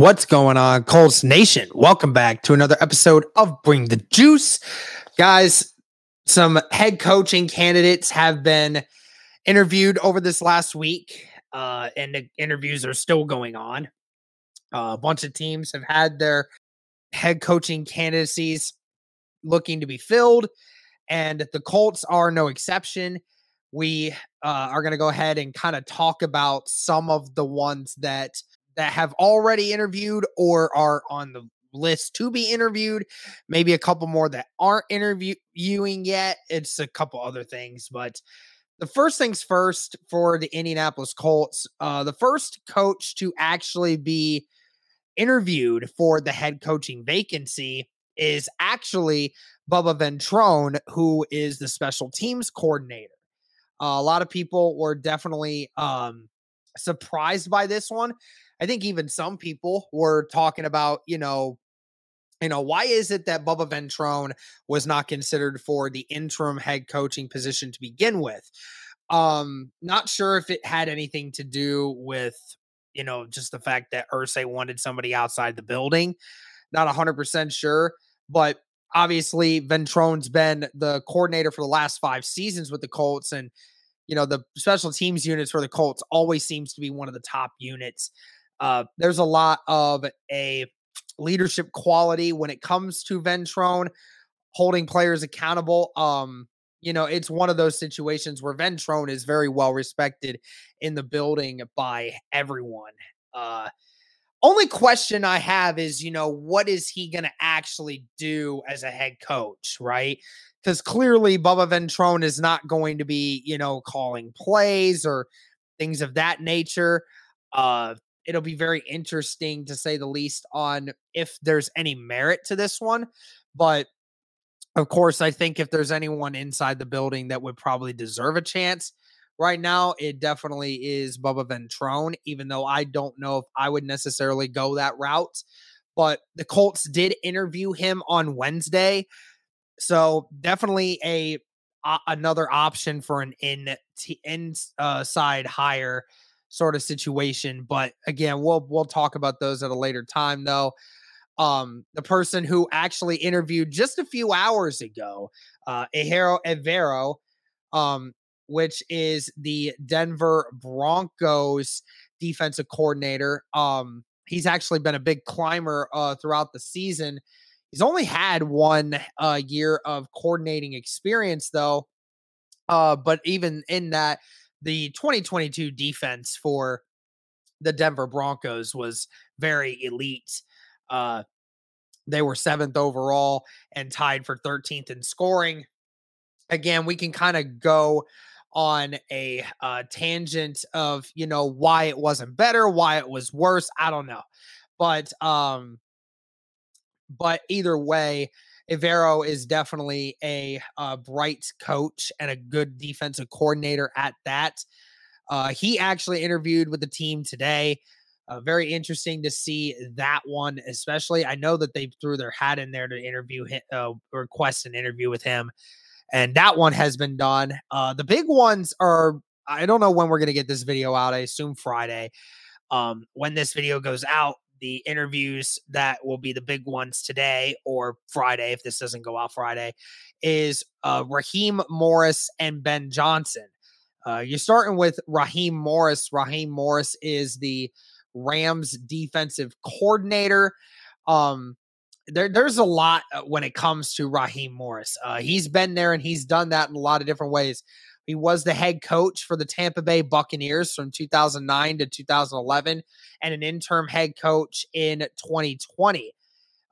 What's going on, Colts Nation? Welcome back to another episode of Bring the Juice. Guys, some head coaching candidates have been interviewed over this last week, uh, and the interviews are still going on. Uh, a bunch of teams have had their head coaching candidacies looking to be filled, and the Colts are no exception. We uh, are going to go ahead and kind of talk about some of the ones that that have already interviewed or are on the list to be interviewed. Maybe a couple more that aren't interviewing yet. It's a couple other things, but the first things first for the Indianapolis Colts, uh, the first coach to actually be interviewed for the head coaching vacancy is actually Bubba Ventrone, who is the special teams coordinator. Uh, a lot of people were definitely um, surprised by this one I think even some people were talking about, you know, you know, why is it that Bubba Ventrone was not considered for the interim head coaching position to begin with? Um, not sure if it had anything to do with, you know, just the fact that Irsay wanted somebody outside the building. Not a 100% sure, but obviously Ventrone's been the coordinator for the last five seasons with the Colts and you know the special teams units for the Colts always seems to be one of the top units uh, there's a lot of a leadership quality when it comes to Ventrone holding players accountable. Um, you know, it's one of those situations where Ventrone is very well respected in the building by everyone. Uh, only question I have is, you know, what is he going to actually do as a head coach, right? Because clearly Bubba Ventrone is not going to be, you know, calling plays or things of that nature. Uh, it'll be very interesting to say the least on if there's any merit to this one. But of course, I think if there's anyone inside the building that would probably deserve a chance right now, it definitely is Bubba Ventrone, even though I don't know if I would necessarily go that route. But the Colts did interview him on Wednesday. So definitely a uh, another option for an in t- inside hire sort of situation. But again, we'll we'll talk about those at a later time though. Um, the person who actually interviewed just a few hours ago, uh Ejiro Evero, um, which is the Denver Broncos defensive coordinator. Um, he's actually been a big climber uh throughout the season. He's only had one uh year of coordinating experience though. Uh, but even in that, the 2022 defense for the Denver Broncos was very elite. Uh, they were seventh overall and tied for 13th in scoring. Again, we can kind of go on a uh, tangent of you know why it wasn't better, why it was worse. I don't know, but um, but either way, Evero is definitely a, a, bright coach and a good defensive coordinator at that. Uh, he actually interviewed with the team today. Uh, very interesting to see that one, especially. I know that they threw their hat in there to interview him, uh, request an interview with him. and that one has been done. Uh, the big ones are I don't know when we're gonna get this video out. I assume Friday. Um, when this video goes out, the interviews that will be the big ones today or Friday, if this doesn't go out Friday, is uh, Raheem Morris and Ben Johnson. Uh, you're starting with Raheem Morris. Raheem Morris is the Rams defensive coordinator. Um, there, there's a lot uh, when it comes to Raheem Morris. Uh, he's been there and he's done that in a lot of different ways. He was the head coach for the Tampa Bay Buccaneers from 2009 to 2011 and an interim head coach in 2020.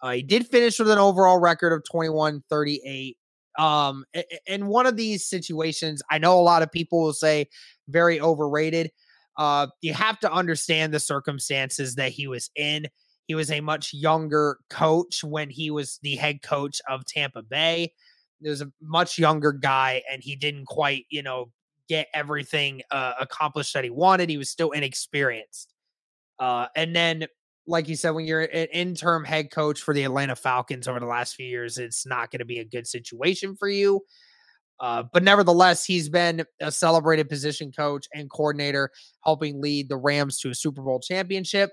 Uh, he did finish with an overall record of 21 38. Um, in one of these situations, I know a lot of people will say very overrated. Uh, you have to understand the circumstances that he was in. He was a much younger coach when he was the head coach of Tampa Bay. He was a much younger guy, and he didn't quite, you know, get everything uh, accomplished that he wanted. He was still inexperienced. Uh, and then, like you said, when you're an interim head coach for the Atlanta Falcons over the last few years, it's not going to be a good situation for you. Uh, but nevertheless, he's been a celebrated position coach and coordinator, helping lead the Rams to a Super Bowl championship.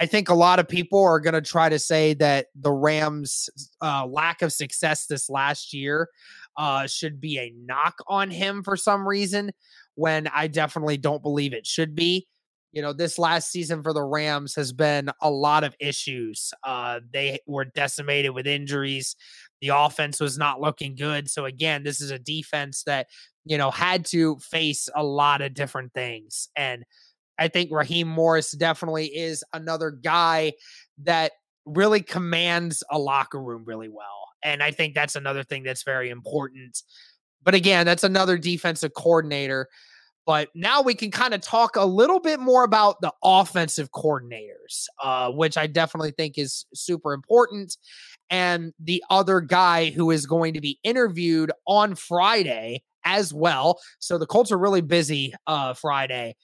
I think a lot of people are going to try to say that the Rams' uh, lack of success this last year uh, should be a knock on him for some reason, when I definitely don't believe it should be. You know, this last season for the Rams has been a lot of issues. Uh, they were decimated with injuries. The offense was not looking good. So, again, this is a defense that, you know, had to face a lot of different things. And, I think Raheem Morris definitely is another guy that really commands a locker room really well. And I think that's another thing that's very important. But again, that's another defensive coordinator. But now we can kind of talk a little bit more about the offensive coordinators, uh, which I definitely think is super important. And the other guy who is going to be interviewed on Friday as well. So the Colts are really busy uh, Friday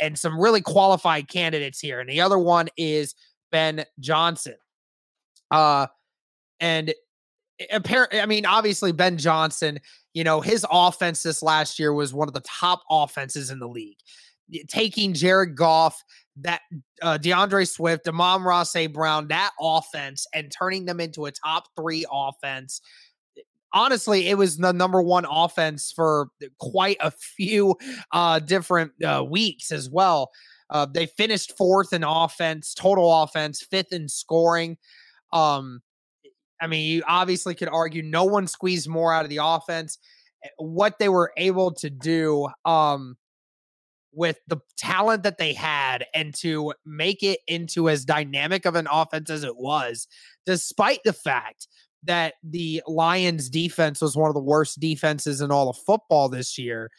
and some really qualified candidates here. And the other one is Ben Johnson. Uh, and apparently, I mean, obviously, Ben Johnson, you know, his offense this last year was one of the top offenses in the league. Taking Jared Goff, that uh, D'Andre Swift, Amon-Ra St. Brown, that offense, and turning them into a top three offense honestly, it was the number one offense for quite a few uh, different uh, weeks as well. Uh, they finished fourth in offense, total offense, fifth in scoring. Um, I mean, you obviously could argue no one squeezed more out of the offense. Eh, what they were able to do um, with the talent that they had and to make it into as dynamic of an offense as it was, despite the fact that the Lions defense was one of the worst defenses in all of football this year.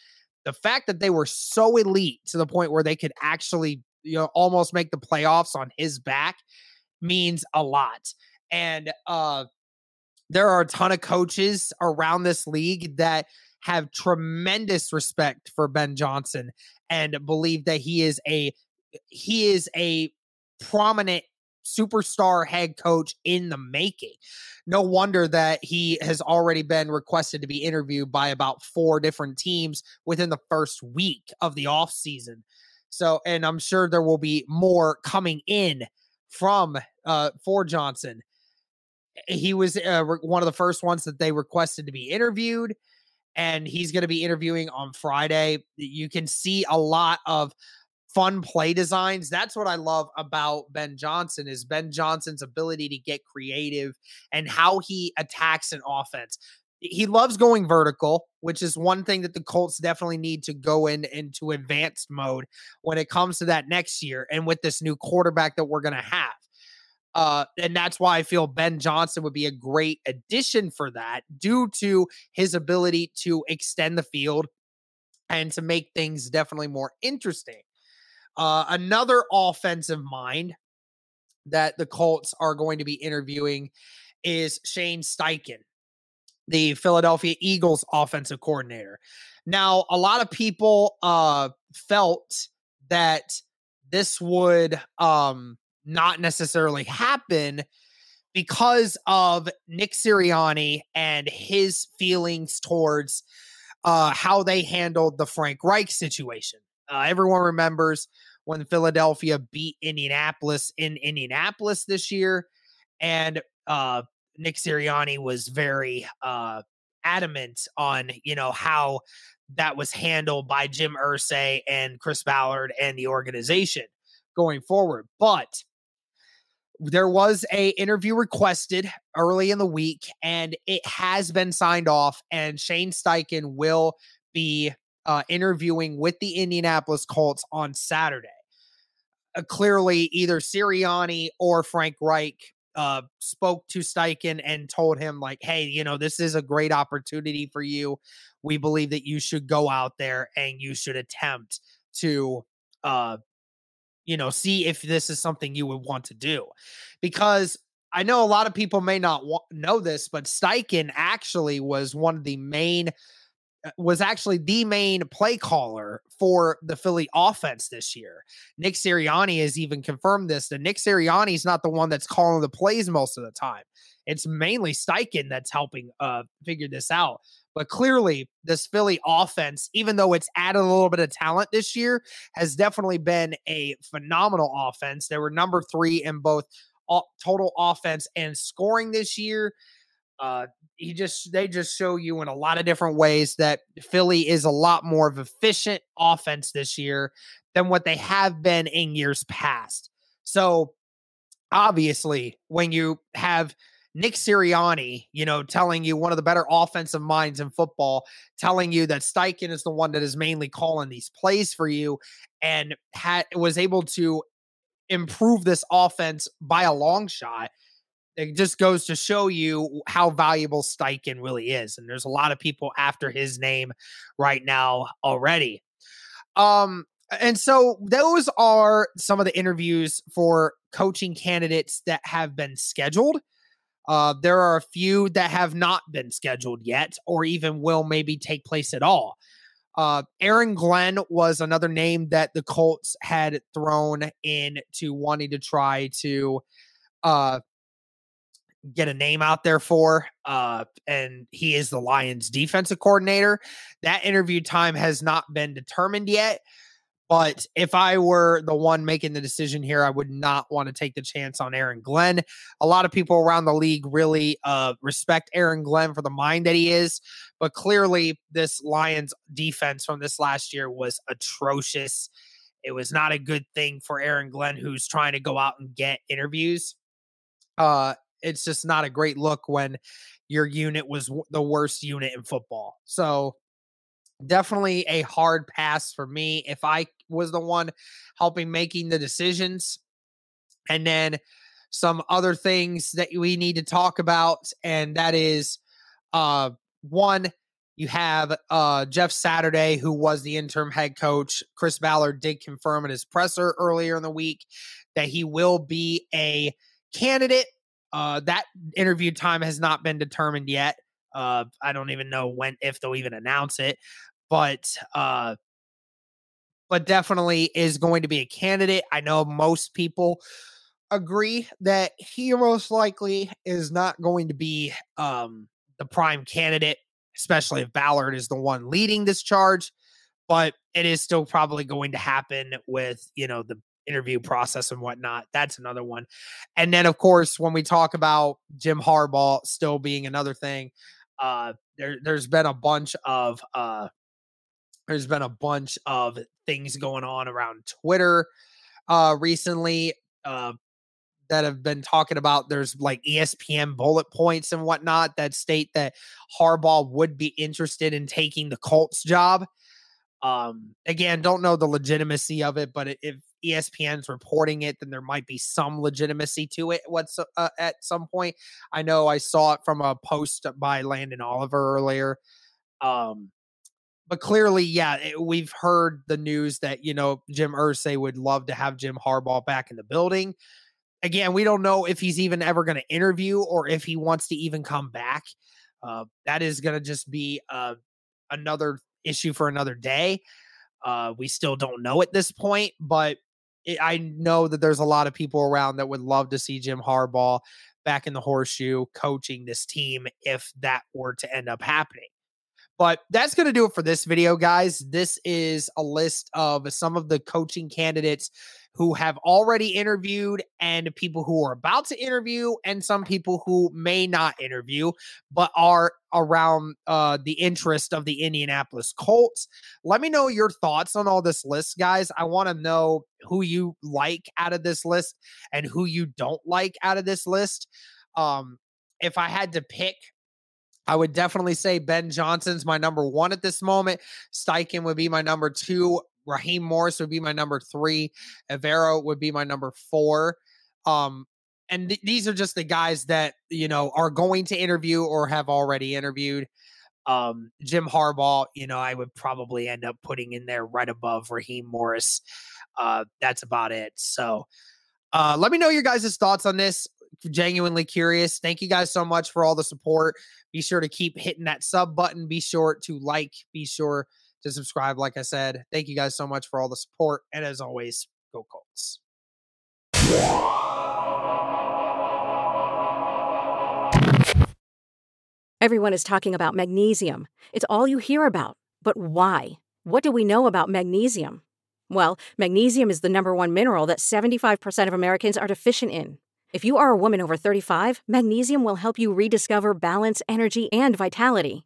The fact that they were so elite to the point where they could actually, you know, almost make the playoffs on his back means a lot. And uh there are a ton of coaches around this league that have tremendous respect for Ben Johnson and believe that he is a he is a prominent superstar head coach in the making. No wonder that he has already been requested to be interviewed by about four different teams within the first week of the offseason. So, and I'm sure there will be more coming in from uh for Johnson. He was uh, one of the first ones that they requested to be interviewed and he's going to be interviewing on Friday. You can see a lot of fun play designs. That's what I love about Ben Johnson is Ben Johnson's ability to get creative and how he attacks an offense. He loves going vertical, which is one thing that the Colts definitely need to go in into advanced mode when it comes to that next year and with this new quarterback that we're going to have. Uh, and that's why I feel Ben Johnson would be a great addition for that due to his ability to extend the field and to make things definitely more interesting. Uh, another offensive mind that the Colts are going to be interviewing is Shane Steichen, the Philadelphia Eagles offensive coordinator. Now, a lot of people uh, felt that this would um, not necessarily happen because of Nick Sirianni and his feelings towards uh, how they handled the Frank Reich situation. Uh, everyone remembers when Philadelphia beat Indianapolis in Indianapolis this year, and uh, Nick Sirianni was very uh, adamant on you know how that was handled by Jim Irsay and Chris Ballard and the organization going forward. But there was a interview requested early in the week and it has been signed off and Shane Steichen will be uh, interviewing with the Indianapolis Colts on Saturday. Uh, clearly, either Sirianni or Frank Reich uh, spoke to Steichen and told him, like, hey, you know, this is a great opportunity for you. We believe that you should go out there and you should attempt to uh, you know, see if this is something you would want to do. Because I know a lot of people may not wa- know this, but Steichen actually was one of the main was actually the main play caller for the Philly offense this year. Nick Sirianni has even confirmed this that Nick Sirianni is not the one that's calling the plays most of the time. It's mainly Steichen that's helping uh, figure this out. But clearly, this Philly offense, even though it's added a little bit of talent this year, has definitely been a phenomenal offense. They were number three in both total offense and scoring this year. Uh, he just they just show you in a lot of different ways that Philly is a lot more of efficient offense this year than what they have been in years past. So obviously, when you have Nick Sirianni, you know, telling you one of the better offensive minds in football, telling you that Steichen is the one that is mainly calling these plays for you and had was able to improve this offense by a long shot. It just goes to show you how valuable Steichen really is. And there's a lot of people after his name right now already. Um, and so those are some of the interviews for coaching candidates that have been scheduled. Uh, there are a few that have not been scheduled yet, or even will maybe take place at all. Uh, Aaron Glenn was another name that the Colts had thrown in to wanting to try to uh, get a name out there for. Uh, and he is the Lions defensive coordinator. That interview time has not been determined yet. But if I were the one making the decision here, I would not want to take the chance on Aaron Glenn. A lot of people around the league really uh, respect Aaron Glenn for the mind that he is, but clearly this Lions defense from this last year was atrocious. It was not a good thing for Aaron Glenn, who's trying to go out and get interviews. Uh, it's just not a great look when your unit was the worst unit in football. So definitely a hard pass for me if I was the one helping making the decisions. And then some other things that we need to talk about, and that is uh one, you have uh Jeff Saturday, who was the interim head coach. Chris Ballard did confirm in his presser earlier in the week that he will be a candidate. Uh that interview time has not been determined yet. Uh, I don't even know when if they'll even announce it but uh but definitely is going to be a candidate. I know most people agree that he most likely is not going to be um the prime candidate, especially if Ballard is the one leading this charge, but it is still probably going to happen with, you know, the interview process and whatnot. That's another one. And then, of course, when we talk about Jim Harbaugh still being another thing, uh, there, there's been a bunch of uh, there's been a bunch of things going on around Twitter uh, recently uh, that have been talking about. There's like ESPN bullet points and whatnot that state that Harbaugh would be interested in taking the Colts job. Um, again, don't know the legitimacy of it, but if ESPN's reporting it, then there might be some legitimacy to it. What's uh, at some point? I know I saw it from a post by Landon Oliver earlier. Um, but clearly, yeah, it, we've heard the news that you know Jim Irsay would love to have Jim Harbaugh back in the building. Again, we don't know if he's even ever going to interview or if he wants to even come back. Uh, that is going to just be uh, another issue for another day. Uh, we still don't know at this point, but I know that there's a lot of people around that would love to see Jim Harbaugh back in the horseshoe coaching this team if that were to end up happening. But that's going to do it for this video, guys. This is a list of some of the coaching candidates who have already interviewed and people who are about to interview and some people who may not interview but are around uh, the interest of the Indianapolis Colts. Let me know your thoughts on all this list, guys. I want to know who you like out of this list and who you don't like out of this list. Um, if I had to pick I would definitely say Ben Johnson's my number one at this moment. Steichen would be my number two. Raheem Morris would be my number three. Evero would be my number four. Um, and th- these are just the guys that you know are going to interview or have already interviewed. Um, Jim Harbaugh, you know, I would probably end up putting in there right above Raheem Morris. Uh, that's about it. So, uh, let me know your guys' thoughts on this. Genuinely curious. Thank you guys so much for all the support. Be sure to keep hitting that sub button. Be sure to like. Be sure to subscribe. Like I said, thank you guys so much for all the support. And as always, go Colts. Everyone is talking about magnesium. It's all you hear about. But why? What do we know about magnesium? Well, magnesium is the number one mineral that 75% of Americans are deficient in. If you are a woman over 35, magnesium will help you rediscover balance, energy, and vitality.